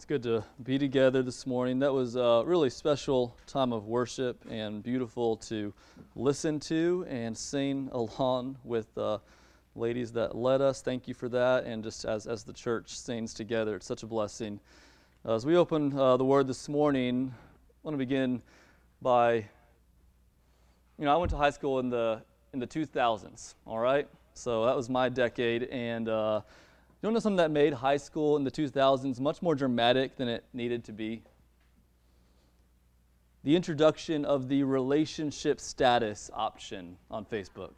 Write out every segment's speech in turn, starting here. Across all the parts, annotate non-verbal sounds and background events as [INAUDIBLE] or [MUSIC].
It's good to be together this morning. That was a really special time of worship and beautiful to listen to and sing along with the ladies that led us. Thank you for that. And just as, as the church sings together, it's such a blessing. Uh, as we open uh, the word this morning, I want to begin by, you know, I went to high school in the in the 2000s. All right, so that was my decade, and uh, you know something that made high school in the 2000s much more dramatic than it needed to be? The introduction of the relationship status option on Facebook.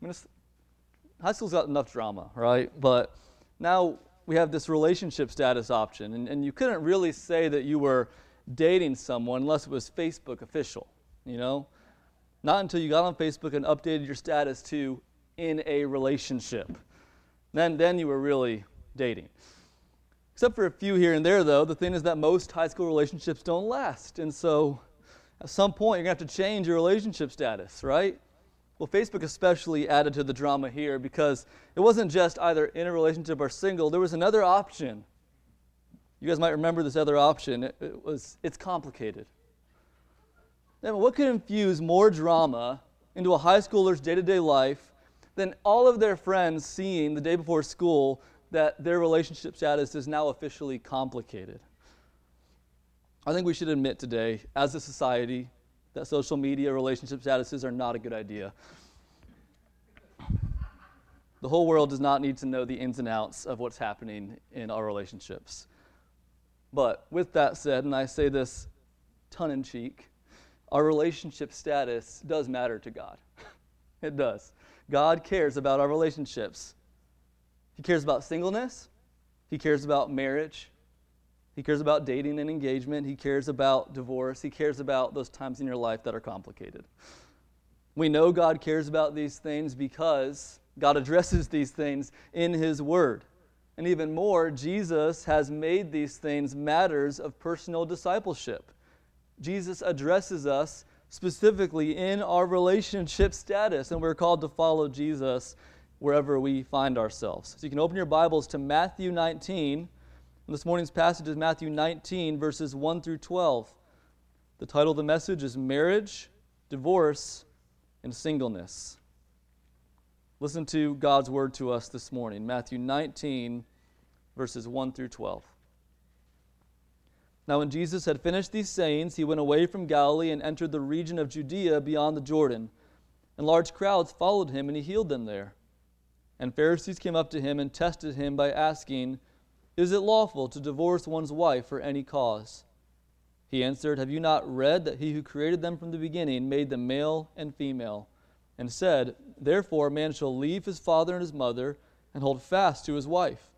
I mean, high school's got enough drama, right? But now we have this relationship status option, and, and you couldn't really say that you were dating someone unless it was Facebook official, you know? Not until you got on Facebook and updated your status to in a relationship. Then, then you were really dating. Except for a few here and there, though, the thing is that most high school relationships don't last. And so at some point, you're going to have to change your relationship status, right? Well, Facebook especially added to the drama here because it wasn't just either in a relationship or single, there was another option. You guys might remember this other option. It, it was it's complicated. Now, what could infuse more drama into a high schooler's day-to-day life than all of their friends seeing the day before school that their relationship status is now officially complicated. I think we should admit today, as a society, that social media relationship statuses are not a good idea. The whole world does not need to know the ins and outs of what's happening in our relationships. But with that said, and I say this tongue in cheek, our relationship status does matter to God. [LAUGHS] it does. God cares about our relationships. He cares about singleness, He cares about marriage, He cares about dating and engagement, He cares about divorce, He cares about those times in your life that are complicated. We know God cares about these things because God addresses these things in His Word. And even more, Jesus has made these things matters of personal discipleship. Jesus addresses us specifically in our relationship status, and we're called to follow Jesus wherever we find ourselves. So you can open your Bibles to Matthew 19. And this morning's passage is Matthew 19, verses 1 through 12. The title of the message is Marriage, Divorce, and Singleness. Listen to God's word to us this morning. Matthew 19, verses 1 through 12. Now, when Jesus had finished these sayings, he went away from Galilee and entered the region of Judea beyond the Jordan. And large crowds followed him, and he healed them there. And Pharisees came up to him and tested him by asking, Is it lawful to divorce one's wife for any cause? He answered, Have you not read that he who created them from the beginning made them male and female? And said, Therefore a man shall leave his father and his mother and hold fast to his wife,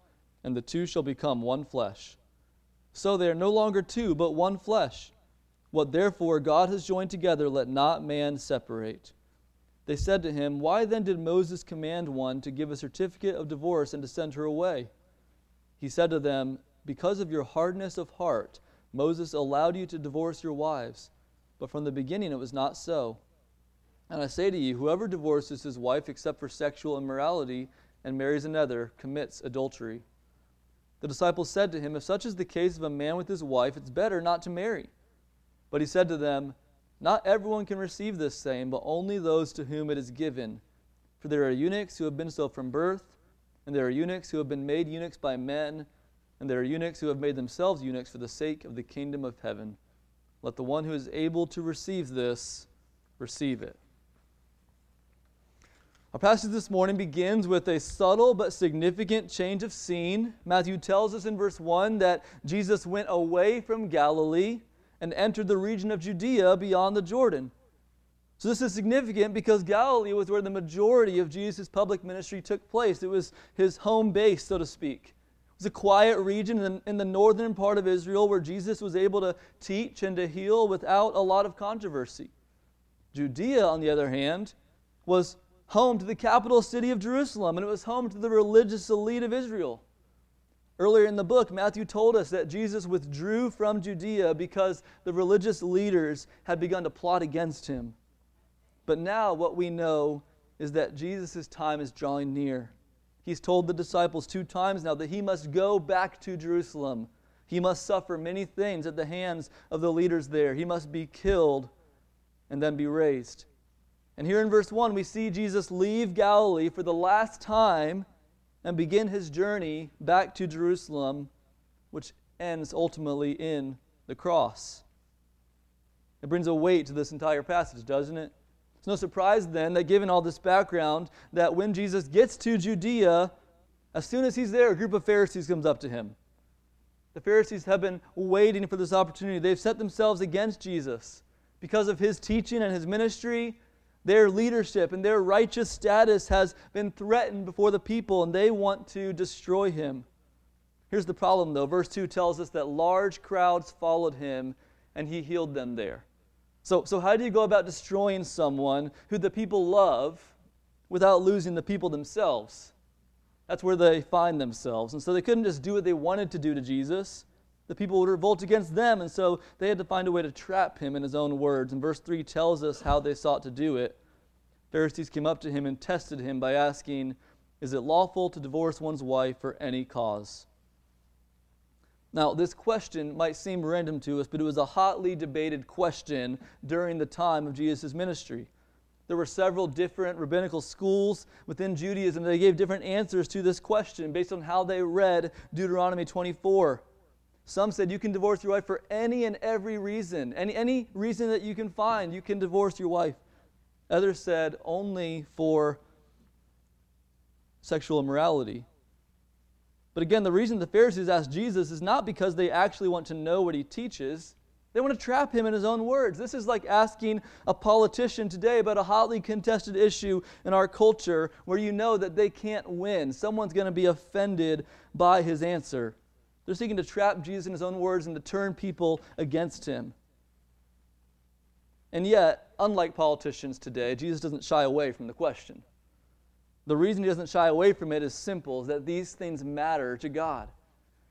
and the two shall become one flesh. So they are no longer two, but one flesh. What therefore God has joined together, let not man separate. They said to him, Why then did Moses command one to give a certificate of divorce and to send her away? He said to them, Because of your hardness of heart, Moses allowed you to divorce your wives, but from the beginning it was not so. And I say to you, whoever divorces his wife except for sexual immorality and marries another commits adultery. The disciples said to him, If such is the case of a man with his wife, it's better not to marry. But he said to them, Not everyone can receive this saying, but only those to whom it is given. For there are eunuchs who have been so from birth, and there are eunuchs who have been made eunuchs by men, and there are eunuchs who have made themselves eunuchs for the sake of the kingdom of heaven. Let the one who is able to receive this receive it. Our passage this morning begins with a subtle but significant change of scene. Matthew tells us in verse 1 that Jesus went away from Galilee and entered the region of Judea beyond the Jordan. So, this is significant because Galilee was where the majority of Jesus' public ministry took place. It was his home base, so to speak. It was a quiet region in the, northern part of Israel where Jesus was able to teach and to heal without a lot of controversy. Judea, on the other hand, was home to the capital city of Jerusalem, and it was home to the religious elite of Israel. Earlier in the book, Matthew told us that Jesus withdrew from Judea because the religious leaders had begun to plot against him. But now, what we know is that Jesus' time is drawing near. He's told the disciples two times now that he must go back to Jerusalem He must suffer many things at the hands of the leaders there. He must be killed and then be raised. And here in verse 1, we see Jesus leave Galilee for the last time and begin his journey back to Jerusalem, which ends ultimately in the cross. It brings a weight to this entire passage, doesn't it? It's no surprise then that, given all this background, that when Jesus gets to Judea, as soon as he's there, a group of Pharisees comes up to him. The Pharisees have been waiting for this opportunity. They've set themselves against Jesus because of his teaching and his ministry. Their leadership and their righteous status has been threatened before the people, and they want to destroy him. Here's the problem, though. Verse 2 tells us that large crowds followed him, and he healed them there. So, so how do you go about destroying someone who the people love without losing the people themselves? That's where they find themselves. And so they couldn't just do what they wanted to do to Jesus. The people would revolt against them, and so they had to find a way to trap him in his own words. And verse 3 tells us how they sought to do it. Pharisees came up to him and tested him by asking, Is it lawful to divorce one's wife for any cause? Now, this question might seem random to us, but it was a hotly debated question during the time of Jesus' ministry. There were several different rabbinical schools within Judaism. They gave different answers to this question based on how they read Deuteronomy 24. Some said you can divorce your wife for any and every reason. Any, any reason that you can find, you can divorce your wife. Others said only for sexual immorality. But again, the reason the Pharisees asked Jesus is not because they actually want to know what he teaches. They want to trap him in his own words. This is like asking a politician today about a hotly contested issue in our culture where you know that they can't win. Someone's going to be offended by his answer. They're seeking to trap Jesus in his own words and to turn people against him. And yet, unlike politicians today, Jesus doesn't shy away from the question. The reason he doesn't shy away from it is simple is that these things matter to God.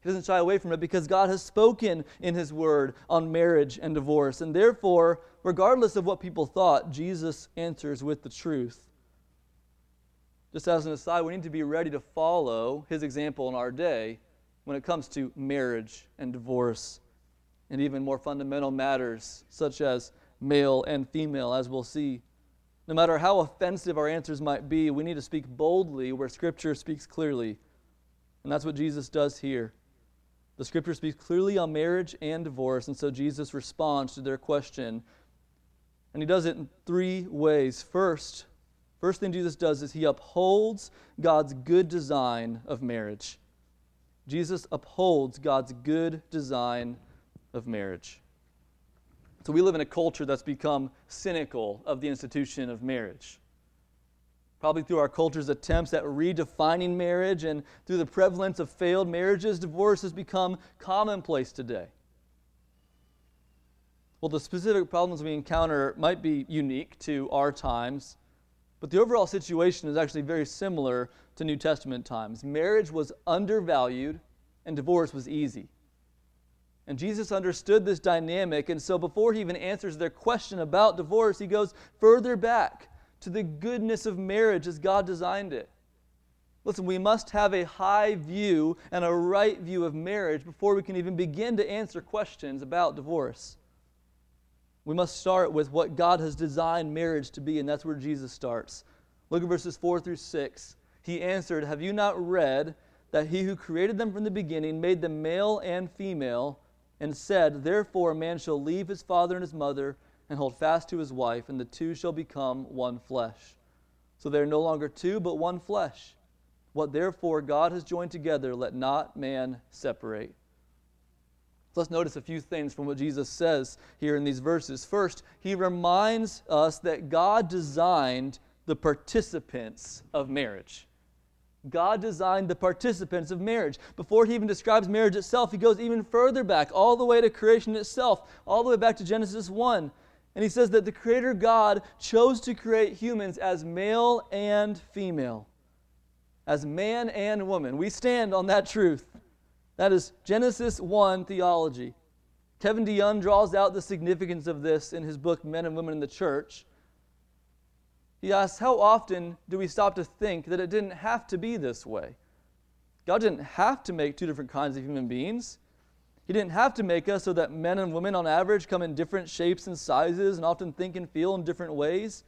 He doesn't shy away from it because God has spoken in His Word on marriage and divorce. And therefore, regardless of what people thought, Jesus answers with the truth. Just as an aside, we need to be ready to follow His example in our day when it comes to marriage and divorce and even more fundamental matters such as male and female, as we'll see. No matter how offensive our answers might be, we need to speak boldly where Scripture speaks clearly. And that's what Jesus does here. The scripture speaks clearly on marriage and divorce, and so Jesus responds to their question. And he does it in three ways. First, first thing Jesus does is he upholds God's good design of marriage. Jesus upholds God's good design of marriage. So we live in a culture that's become cynical of the institution of marriage probably through our culture's attempts at redefining marriage and through the prevalence of failed marriages, divorce has become commonplace today. Well, the specific problems we encounter might be unique to our times, but the overall situation is actually very similar to New Testament times. Marriage was undervalued and divorce was easy. And Jesus understood this dynamic, and so before he even answers their question about divorce, he goes further back to the goodness of marriage as God designed it. Listen, we must have a high view and a right view of marriage before we can even begin to answer questions about divorce. We must start with what God has designed marriage to be, and that's where Jesus starts. Look at verses 4 through 6. He answered, Have you not read that he who created them from the beginning made them male and female, and said, Therefore a man shall leave his father and his mother and hold fast to his wife, and the two shall become one flesh. So they are no longer two, but one flesh. What therefore God has joined together, let not man separate. So let's notice a few things from what Jesus says here in these verses. First, he reminds us that God designed the participants of marriage. God designed the participants of marriage. Before he even describes marriage itself, he goes even further back, all the way to creation itself, all the way back to Genesis 1. And he says that the Creator God chose to create humans as male and female, as man and woman. We stand on that truth. That is Genesis 1 theology. Kevin DeYoung draws out the significance of this in his book, Men and Women in the Church. He asks, How often do we stop to think that it didn't have to be this way? God didn't have to make two different kinds of human beings. He didn't have to make us so that men and women on average come in different shapes and sizes and often think and feel in different ways.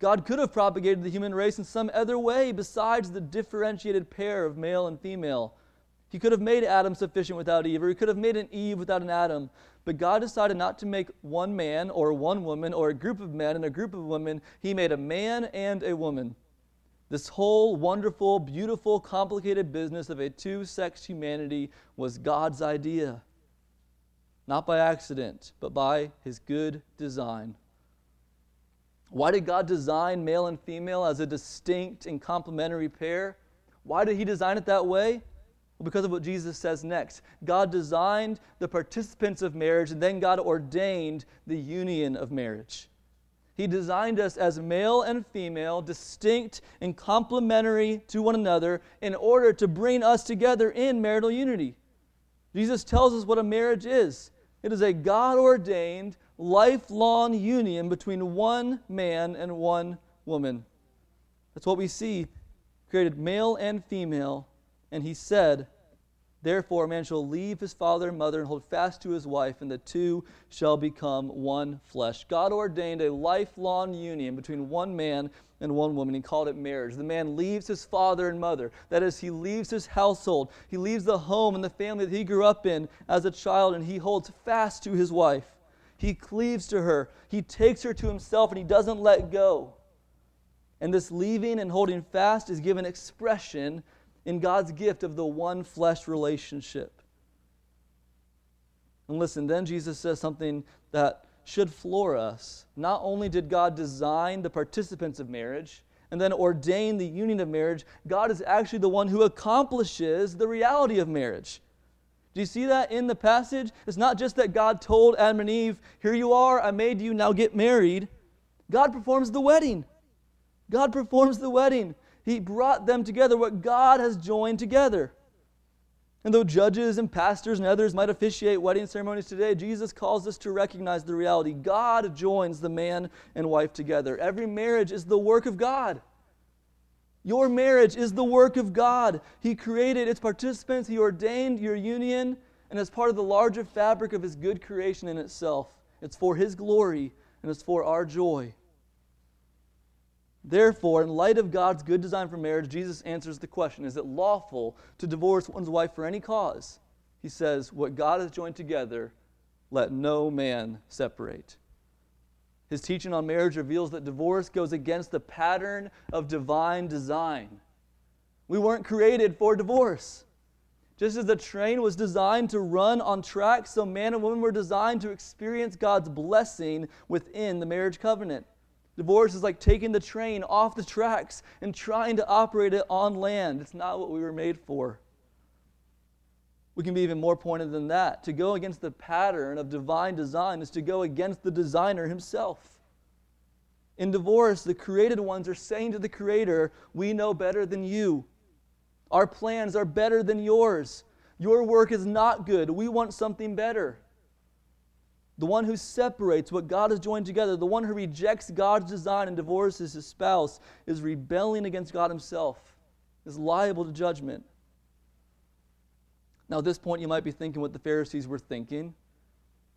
God could have propagated the human race in some other way besides the differentiated pair of male and female. He could have made Adam sufficient without Eve, or he could have made an Eve without an Adam. But God decided not to make one man or one woman or a group of men and a group of women. He made a man and a woman. This whole wonderful, beautiful, complicated business of a two sex humanity was God's idea. Not by accident, but by his good design. Why did God design male and female as a distinct and complementary pair? Why did he design it that way? Well, because of what Jesus says next. God designed the participants of marriage, and then God ordained the union of marriage. He designed us as male and female, distinct and complementary to one another, in order to bring us together in marital unity. Jesus tells us what a marriage is it is a God ordained, lifelong union between one man and one woman. That's what we see created male and female and he said, Therefore, a man shall leave his father and mother and hold fast to his wife, and the two shall become one flesh. God ordained a lifelong union between one man and one woman. He called it marriage. The man leaves his father and mother. That is, he leaves his household. He leaves the home and the family that he grew up in as a child, and he holds fast to his wife. He cleaves to her. He takes her to himself, and he doesn't let go. And this leaving and holding fast is given expression in God's gift of the one flesh relationship. And listen, then Jesus says something that should floor us. Not only did God design the participants of marriage and then ordain the union of marriage, God is actually the one who accomplishes the reality of marriage. Do you see that in the passage? It's not just that God told Adam and Eve, Here you are, I made you, now get married. God performs the wedding. God performs the wedding. He brought them together, what God has joined together. And though judges and pastors and others might officiate wedding ceremonies today, Jesus calls us to recognize the reality God joins the man and wife together. Every marriage is the work of God. Your marriage is the work of God. He created its participants, He ordained your union, and as part of the larger fabric of His good creation in itself. It's for His glory and it's for our joy. Therefore, in light of God's good design for marriage, Jesus answers the question Is it lawful to divorce one's wife for any cause? He says, What God has joined together, let no man separate. His teaching on marriage reveals that divorce goes against the pattern of divine design. We weren't created for divorce. Just as the train was designed to run on tracks, so man and woman were designed to experience God's blessing within the marriage covenant. Divorce is like taking the train off the tracks and trying to operate it on land. It's not what we were made for. We can be even more pointed than that. To go against the pattern of divine design is to go against the designer himself. In divorce, the created ones are saying to the Creator, We know better than you. Our plans are better than yours. Your work is not good. We want something better. The one who separates what God has joined together, the one who rejects God's design and divorces his spouse, is rebelling against God himself, is liable to judgment. Now, at this point, you might be thinking what the Pharisees were thinking.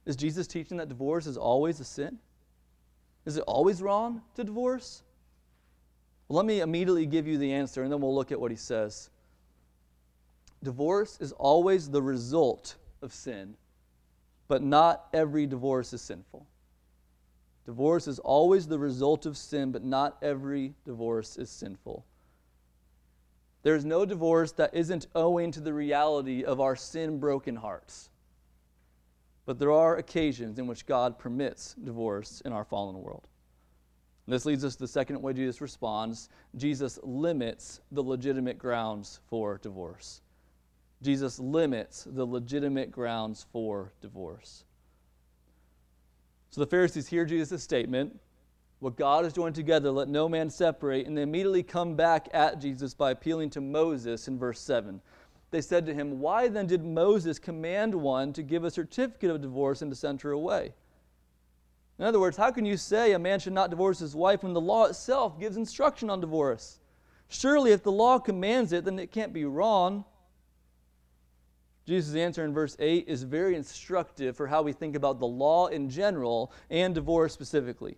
Is Jesus teaching that divorce is always a sin? Is it always wrong to divorce? Well, let me immediately give you the answer, and then we'll look at what he says. Divorce is always the result of sin but not every divorce is sinful. Divorce is always the result of sin, but not every divorce is sinful. There is no divorce that isn't owing to the reality of our sin broken hearts. But there are occasions in which God permits divorce in our fallen world. This leads us to the second way Jesus responds Jesus limits the legitimate grounds for divorce. Jesus limits the legitimate grounds for divorce. So the Pharisees hear Jesus' statement, What God has joined together, let no man separate, and they immediately come back at Jesus by appealing to Moses in verse 7. They said to him, Why then did Moses command one to give a certificate of divorce and to send her away? In other words, how can you say a man should not divorce his wife when the law itself gives instruction on divorce? Surely, if the law commands it, then it can't be wrong. Jesus' answer in verse 8 is very instructive for how we think about the law in general and divorce specifically.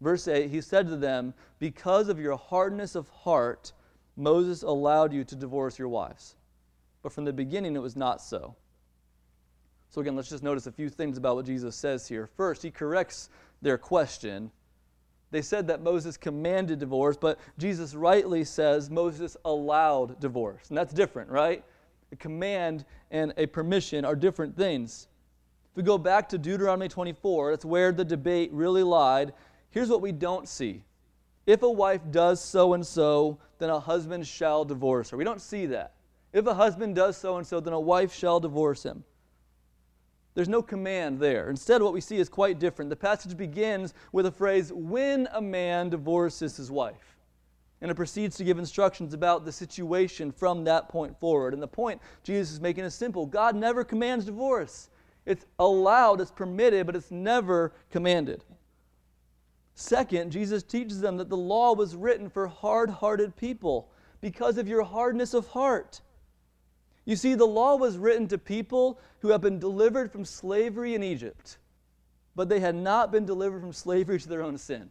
Verse 8, he said to them, Because of your hardness of heart, Moses allowed you to divorce your wives. But from the beginning, it was not so. So, again, let's just notice a few things about what Jesus says here. First, he corrects their question. They said that Moses commanded divorce, but Jesus rightly says Moses allowed divorce. And that's different, right? A command and a permission are different things. If we go back to Deuteronomy 24, that's where the debate really lied. Here's what we don't see. If a wife does so and so, then a husband shall divorce her. We don't see that. If a husband does so and so, then a wife shall divorce him. There's no command there. Instead, what we see is quite different. The passage begins with a phrase, when a man divorces his wife. And it proceeds to give instructions about the situation from that point forward. And the point Jesus is making is simple God never commands divorce. It's allowed, it's permitted, but it's never commanded. Second, Jesus teaches them that the law was written for hard hearted people because of your hardness of heart. You see, the law was written to people who have been delivered from slavery in Egypt, but they had not been delivered from slavery to their own sin.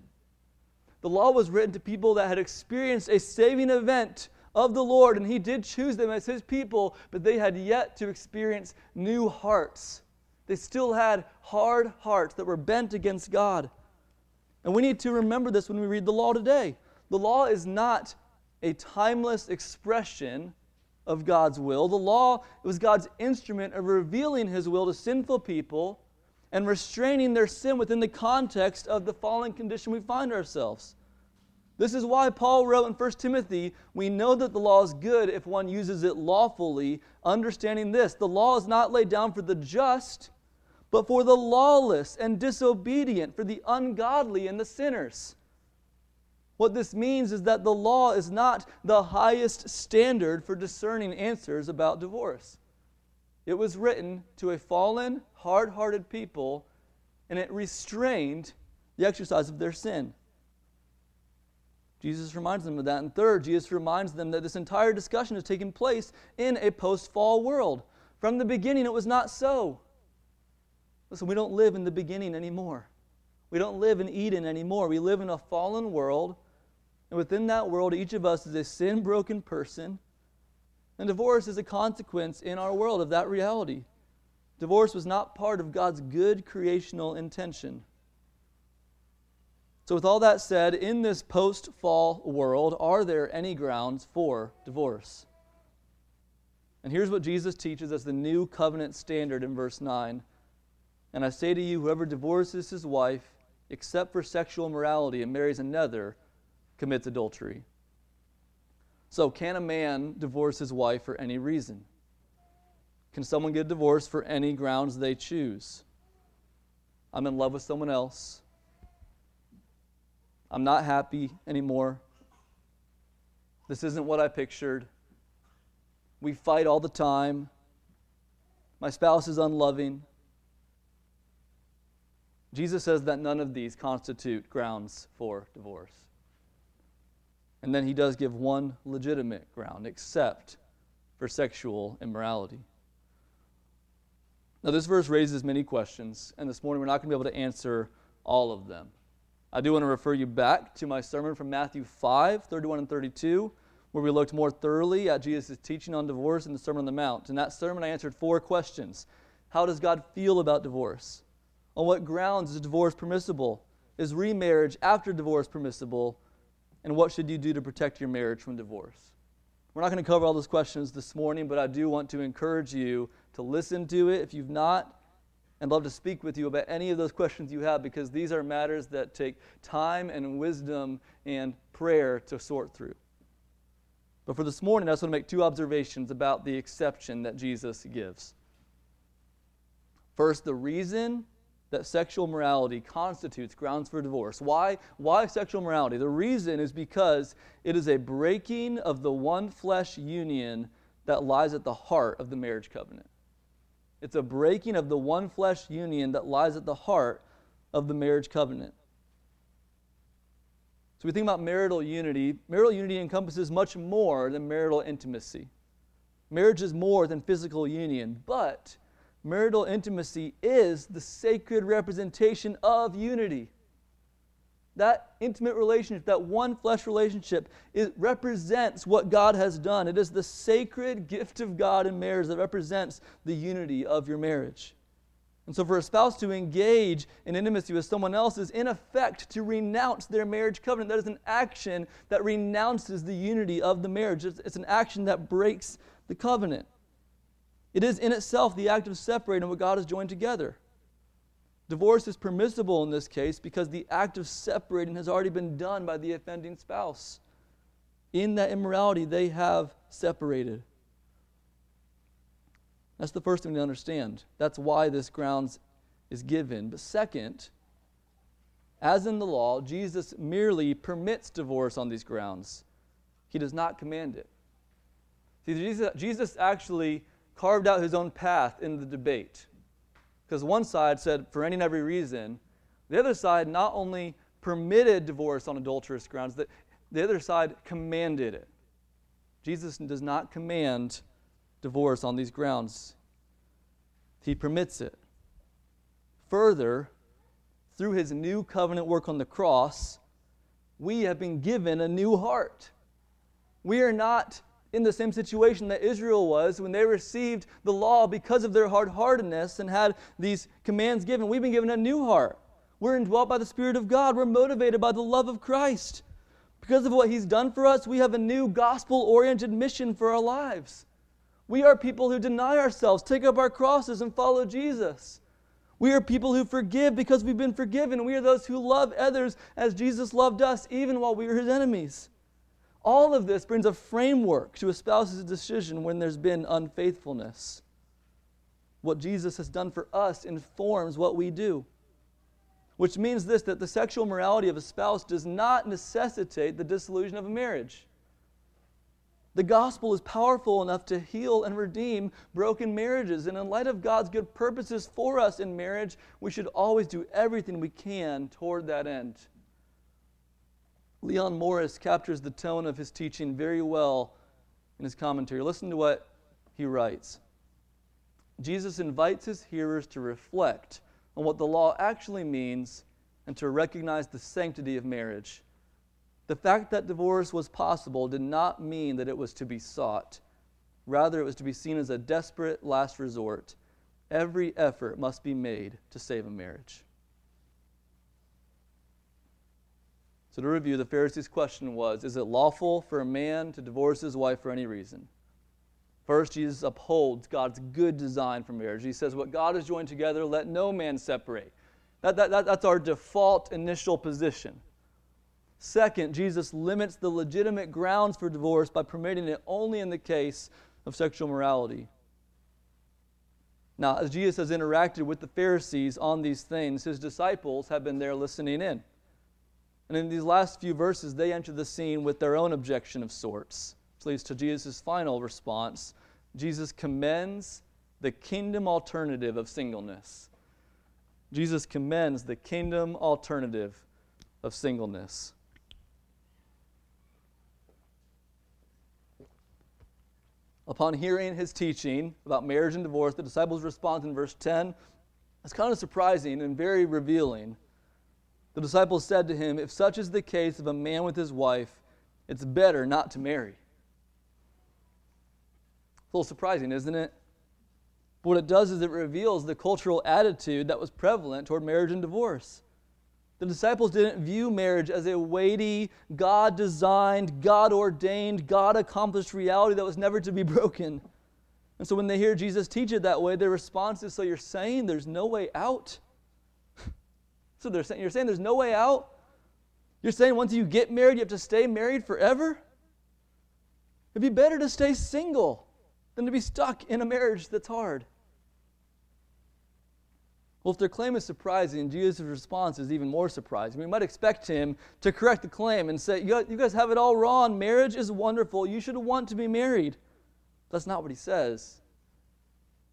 The law was written to people that had experienced a saving event of the Lord, and He did choose them as His people, but they had yet to experience new hearts. They still had hard hearts that were bent against God. And we need to remember this when we read the law today. The law is not a timeless expression of God's will. The law was God's instrument of revealing his will to sinful people and restraining their sin within the context of the fallen condition we find ourselves. This is why Paul wrote in 1 Timothy, we know that the law is good if one uses it lawfully, understanding this, the law is not laid down for the just, but for the lawless and disobedient, for the ungodly and the sinners. What this means is that the law is not the highest standard for discerning answers about divorce. It was written to a fallen, hard hearted people, and it restrained the exercise of their sin. Jesus reminds them of that. And third, Jesus reminds them that this entire discussion is taking place in a post fall world. From the beginning, it was not so. Listen, we don't live in the beginning anymore. We don't live in Eden anymore. We live in a fallen world. And within that world, each of us is a sin broken person. And divorce is a consequence in our world of that reality. Divorce was not part of God's good creational intention. So, with all that said, in this post fall world, are there any grounds for divorce? And here's what Jesus teaches as the new covenant standard in verse 9 and I say to you, whoever divorces his wife, except for sexual immorality, and marries another, commits adultery. So, can a man divorce his wife for any reason? Can someone get divorced for any grounds they choose? I'm in love with someone else. I'm not happy anymore. This isn't what I pictured. We fight all the time. My spouse is unloving. Jesus says that none of these constitute grounds for divorce. And then he does give one legitimate ground, except for sexual immorality. Now, this verse raises many questions, and this morning we're not going to be able to answer all of them. I do want to refer you back to my sermon from Matthew 5, 31 and 32, where we looked more thoroughly at Jesus' teaching on divorce in the Sermon on the Mount. In that sermon, I answered four questions How does God feel about divorce? On what grounds is divorce permissible? Is remarriage after divorce permissible? And what should you do to protect your marriage from divorce? We're not going to cover all those questions this morning, but I do want to encourage you to listen to it if you've not, and love to speak with you about any of those questions you have because these are matters that take time and wisdom and prayer to sort through. But for this morning, I just want to make two observations about the exception that Jesus gives. First, the reason that sexual morality constitutes grounds for divorce. Why? Why sexual morality? The reason is because it is a breaking of the one flesh union that lies at the heart of the marriage covenant. It's a breaking of the one flesh union that lies at the heart of the marriage covenant. So we think about marital unity. Marital unity encompasses much more than marital intimacy. Marriage is more than physical union, but marital intimacy is the sacred representation of unity. That intimate relationship, that one flesh relationship, it represents what God has done. It is the sacred gift of God in marriage that represents the unity of your marriage. And so, for a spouse to engage in intimacy with someone else is, in effect, to renounce their marriage covenant. That is an action that renounces the unity of the marriage. It's, it's an action that breaks the covenant. It is, in itself, the act of separating what God has joined together. Divorce is permissible in this case because the act of separating has already been done by the offending spouse. In that immorality, they have separated. That's the first thing to understand. That's why this grounds is given. But second, as in the law, Jesus merely permits divorce on these grounds. He does not command it. See, Jesus, Jesus actually carved out his own path in the debate. Because one side said, for any and every reason. The other side not only permitted divorce on adulterous grounds, that the other side commanded it. Jesus does not command divorce on these grounds, he permits it. Further, through his new covenant work on the cross, we have been given a new heart. We are not in the same situation that Israel was when they received the law because of their hard heartedness and had these commands given. We've been given a new heart. We're indwelt by the Spirit of God. We're motivated by the love of Christ. Because of what He's done for us, we have a new gospel oriented mission for our lives. We are people who deny ourselves, take up our crosses, and follow Jesus. We are people who forgive because we've been forgiven. We are those who love others as Jesus loved us, even while we were his enemies. All of this brings a framework to a spouse's decision when there's been unfaithfulness. What Jesus has done for us informs what we do. Which means this that the sexual morality of a spouse does not necessitate the dissolution of a marriage. The gospel is powerful enough to heal and redeem broken marriages. And in light of God's good purposes for us in marriage, we should always do everything we can toward that end. Leon Morris captures the tone of his teaching very well in his commentary. Listen to what he writes Jesus invites his hearers to reflect on what the law actually means and to recognize the sanctity of marriage. The fact that divorce was possible did not mean that it was to be sought. Rather, it was to be seen as a desperate last resort. Every effort must be made to save a marriage. So, to review, the Pharisees' question was Is it lawful for a man to divorce his wife for any reason? First, Jesus upholds God's good design for marriage. He says, What God has joined together, let no man separate. That, that, that, that's our default initial position. Second, Jesus limits the legitimate grounds for divorce by permitting it only in the case of sexual morality. Now, as Jesus has interacted with the Pharisees on these things, his disciples have been there listening in. And in these last few verses, they enter the scene with their own objection of sorts, which leads to Jesus' final response. Jesus commends the kingdom alternative of singleness. Jesus commends the kingdom alternative of singleness. Upon hearing his teaching about marriage and divorce, the disciples respond in verse 10. It's kind of surprising and very revealing. The disciples said to him, If such is the case of a man with his wife, it's better not to marry. It's a little surprising, isn't it? But what it does is it reveals the cultural attitude that was prevalent toward marriage and divorce. The disciples didn't view marriage as a weighty, God designed, God ordained, God accomplished reality that was never to be [LAUGHS] broken. And so when they hear Jesus teach it that way, their response is So you're saying there's no way out? So they're saying, you're saying there's no way out? You're saying once you get married, you have to stay married forever? It'd be better to stay single than to be stuck in a marriage that's hard. Well, if their claim is surprising, Jesus' response is even more surprising. We might expect him to correct the claim and say, You guys have it all wrong. Marriage is wonderful. You should want to be married. That's not what he says.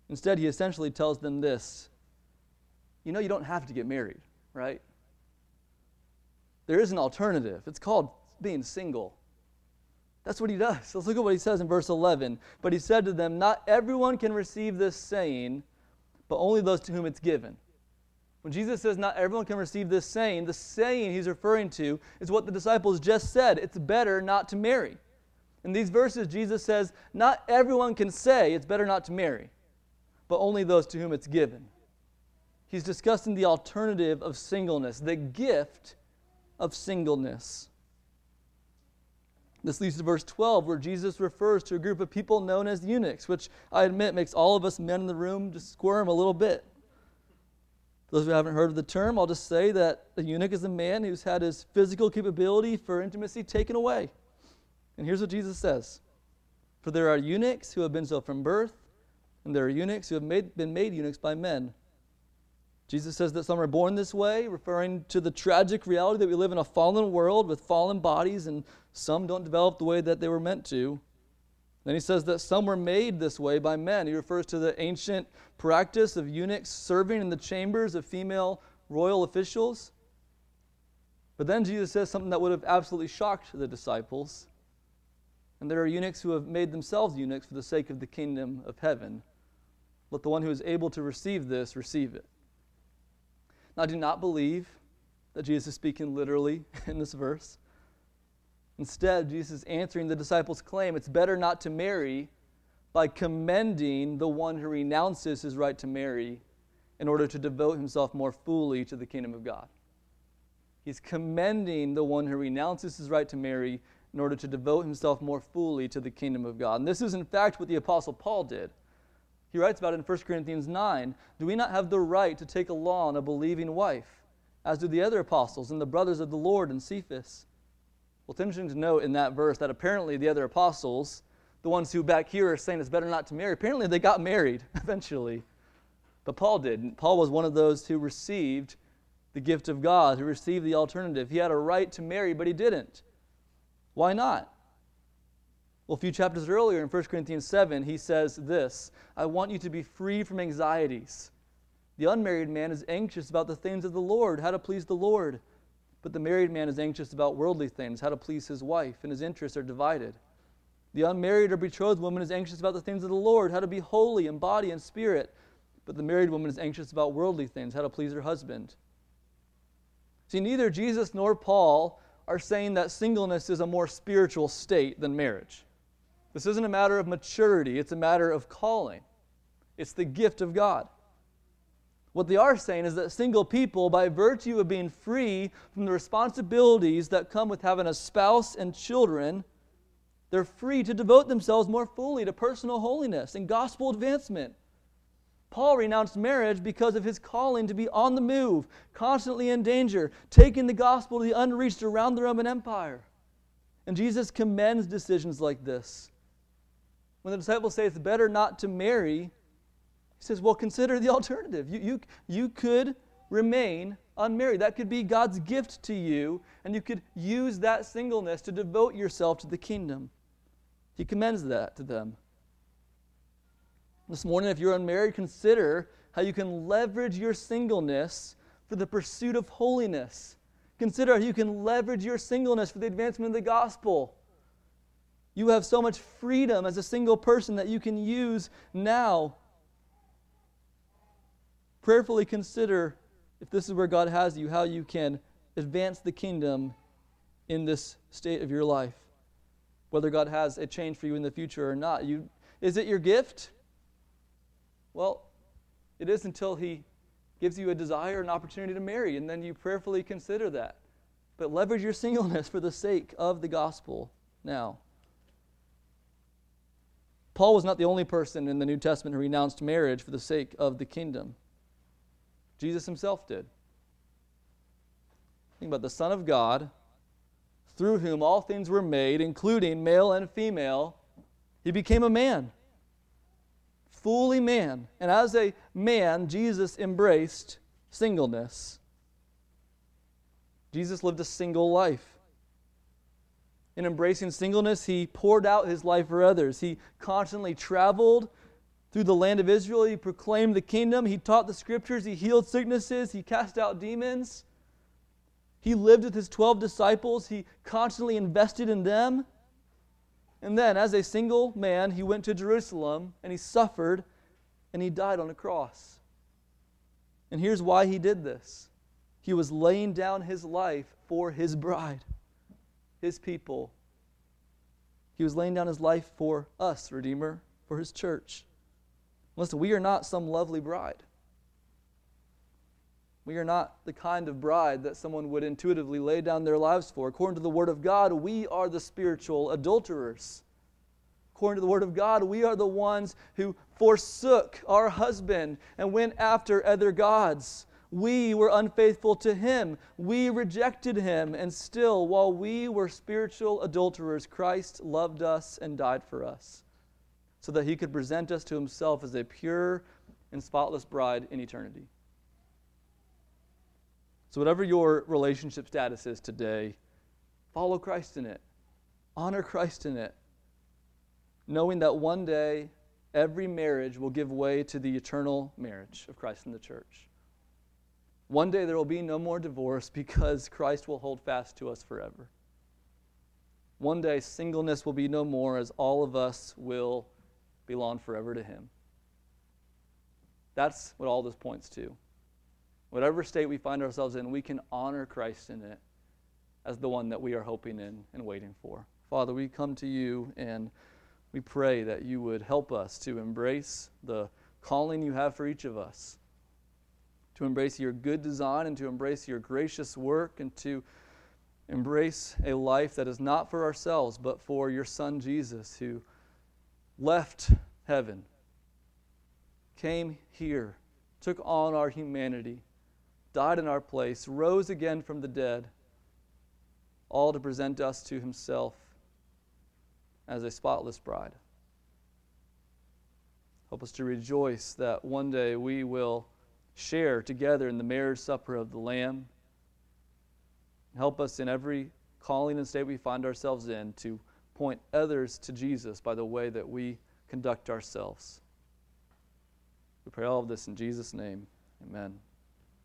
Instead, he essentially tells them this You know, you don't have to get married, right? There is an alternative. It's called being single. That's what he does. Let's look at what he says in verse 11. But he said to them, Not everyone can receive this saying, but only those to whom it's given. When Jesus says not everyone can receive this saying, the saying he's referring to is what the disciples just said it's better not to marry. In these verses, Jesus says, Not everyone can say it's better not to marry, but only those to whom it's given. He's discussing the alternative of singleness, the gift of singleness. This leads to verse 12, where Jesus refers to a group of people known as eunuchs, which I admit makes all of us men in the room just squirm a little bit. those who haven't heard of the term, I'll just say that a eunuch is a man who's had his physical capability for intimacy taken away. And here's what Jesus says For there are eunuchs who have been so from birth, and there are eunuchs who have made, been made eunuchs by men. Jesus says that some are born this way, referring to the tragic reality that we live in a fallen world with fallen bodies, and some don't develop the way that they were meant to. Then he says that some were made this way by men. He refers to the ancient practice of eunuchs serving in the chambers of female royal officials. But then Jesus says something that would have absolutely shocked the disciples. And there are eunuchs who have made themselves eunuchs for the sake of the kingdom of heaven. Let the one who is able to receive this receive it. Now, do not believe that Jesus is speaking literally [LAUGHS] in this verse. Instead, Jesus is answering the disciples' claim it's better not to marry by commending the one who renounces his right to marry in order to devote himself more fully to the kingdom of God. He's commending the one who renounces his right to marry in order to devote himself more fully to the kingdom of God. And this is, in fact, what the Apostle Paul did. He writes about it in 1 Corinthians 9. Do we not have the right to take a law on a believing wife, as do the other apostles and the brothers of the Lord and Cephas? Well, it's interesting to note in that verse that apparently the other apostles, the ones who back here are saying it's better not to marry, apparently they got married [LAUGHS] eventually. But Paul didn't. Paul was one of those who received the gift of God, who received the alternative. He had a right to marry, but he didn't. Why not? Well, a few chapters earlier in 1 Corinthians 7, he says this I want you to be free from anxieties. The unmarried man is anxious about the things of the Lord, how to please the Lord. But the married man is anxious about worldly things, how to please his wife, and his interests are divided. The unmarried or betrothed woman is anxious about the things of the Lord, how to be holy in body and spirit. But the married woman is anxious about worldly things, how to please her husband. See, neither Jesus nor Paul are saying that singleness is a more spiritual state than marriage. This isn't a matter of maturity, it's a matter of calling. It's the gift of God. What they are saying is that single people, by virtue of being free from the responsibilities that come with having a spouse and children, they're free to devote themselves more fully to personal holiness and gospel advancement. Paul renounced marriage because of his calling to be on the move, constantly in danger, taking the gospel to the unreached around the Roman Empire. And Jesus commends decisions like this. When the disciples say it's better not to marry, he says, well, consider the [LAUGHS] alternative. You, you, you could remain unmarried. That could be God's gift to you, and you could use that singleness to devote yourself to the kingdom. He commends that to them. This morning, if you're unmarried, consider how you can leverage your singleness for the pursuit of holiness. Consider how you can leverage your singleness for the advancement of the gospel. You have so much freedom as a single person that you can use now. Prayerfully consider if this is where God has you, how you can advance the kingdom in this state of your life. Whether God has a change for you in the future or not. You, is it your gift? Well, it is until He gives you a desire, an opportunity to marry, and then you prayerfully consider that. But leverage your singleness for the sake of the gospel now. Paul was not the only person in the New Testament who renounced marriage for the sake of the kingdom. Jesus himself did. Think about the Son of God, through whom all things were made, including male and female. He became a man, fully man. And as a man, Jesus embraced singleness. Jesus lived a single life. In embracing singleness, he poured out his life for others. He constantly traveled through the land of Israel. He proclaimed the kingdom. He taught the scriptures. He healed sicknesses. He cast out demons. He lived with his 12 disciples. He constantly invested in them. And then, as a single man, he went to Jerusalem and he suffered and he died on a cross. And here's why he did this he was laying down his life for his bride, his people. He was laying down his life for us, Redeemer, for his church. Listen, we are not some lovely bride. We are not the kind of bride that someone would intuitively lay down their lives for. According to the Word of God, we are the spiritual adulterers. According to the Word of God, we are the ones who forsook our husband and went after other gods. We were unfaithful to him. We rejected him. And still, while we were spiritual adulterers, Christ loved us and died for us so that he could present us to himself as a pure and spotless bride in eternity. So, whatever your relationship status is today, follow Christ in it, honor Christ in it, knowing that one day every marriage will give way to the eternal marriage of Christ and the church. One day there will be no more divorce because Christ will hold fast to us forever. One day singleness will be no more as all of us will belong forever to Him. That's what all this points to whatever state we find ourselves in, we can honor Christ in it as the one that we are hoping in and waiting for. Father, we come to you and we pray that you would help us to embrace the calling you have for each of us, to embrace your good design and to embrace your gracious work and to embrace a life that is not for ourselves but for your Son Jesus, who left heaven, came here, took on our humanity died in our place, rose again from the dead, all to present us to himself as a spotless bride. Help us to rejoice that one day we will share together in the marriage supper of the Lamb. Help us in every calling and state we find ourselves in to point others to Jesus by the way that we conduct ourselves. We pray all of this in Jesus' name. Amen.